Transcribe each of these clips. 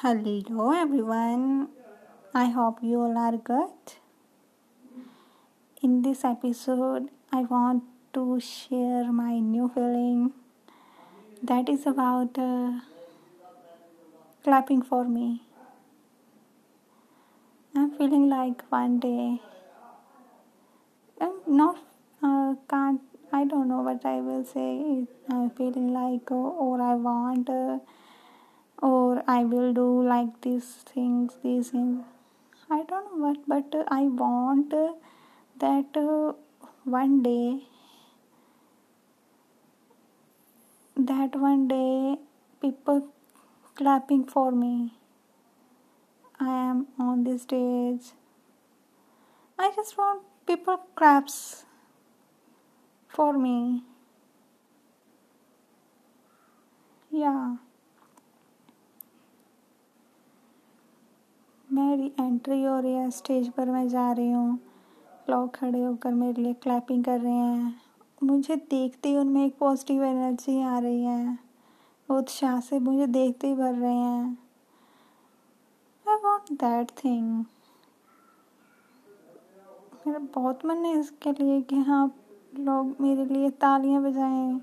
Hello everyone. I hope you all are good. In this episode, I want to share my new feeling that is about uh, clapping for me. I'm feeling like one day, I'm not, uh, can't, I don't know what I will say. I'm feeling like, uh, or I want. Uh, or I will do like these things, these things. I don't know what, but uh, I want uh, that uh, one day, that one day, people clapping for me. I am on the stage. I just want people claps for me. Yeah. मेरी entry हो रही है stage पर मैं जा रही हूँ। लोग खड़े होकर मेरे लिए क्लैपिंग कर रहे हैं। मुझे देखते ही उनमें एक पॉजिटिव एनर्जी आ रही है। उत्साह से मुझे देखते ही भर रहे हैं। आई वॉन्ट दैट थिंग मेरा बहुत मन है इसके लिए कि हाँ लोग मेरे लिए तालियाँ बजाएँ,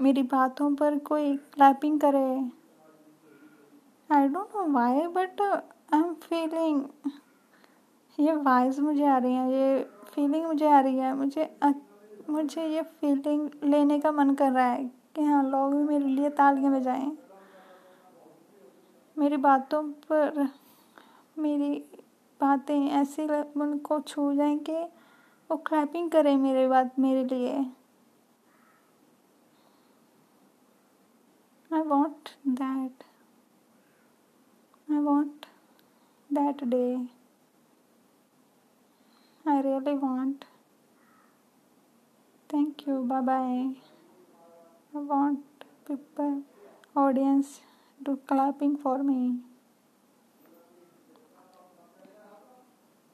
मेरी बातों पर कोई क्लैपिंग करे। I don't know why but feeling ये वाइज मुझे आ रही है, ये फीलिंग मुझे आ रही है, मुझे मुझे ये फीलिंग लेने का मन कर रहा है कि हाँ लोग भी मेरे लिए तालियाँ बजाएँ। मेरी बातों पर मेरी बातें ऐसी उनको छू जाएँ कि वो क्लैपिंग करें मेरे बात, मेरे लिए। I want that I want that day. I really want. Thank you. Bye bye. I want people, audience, to clapping for me.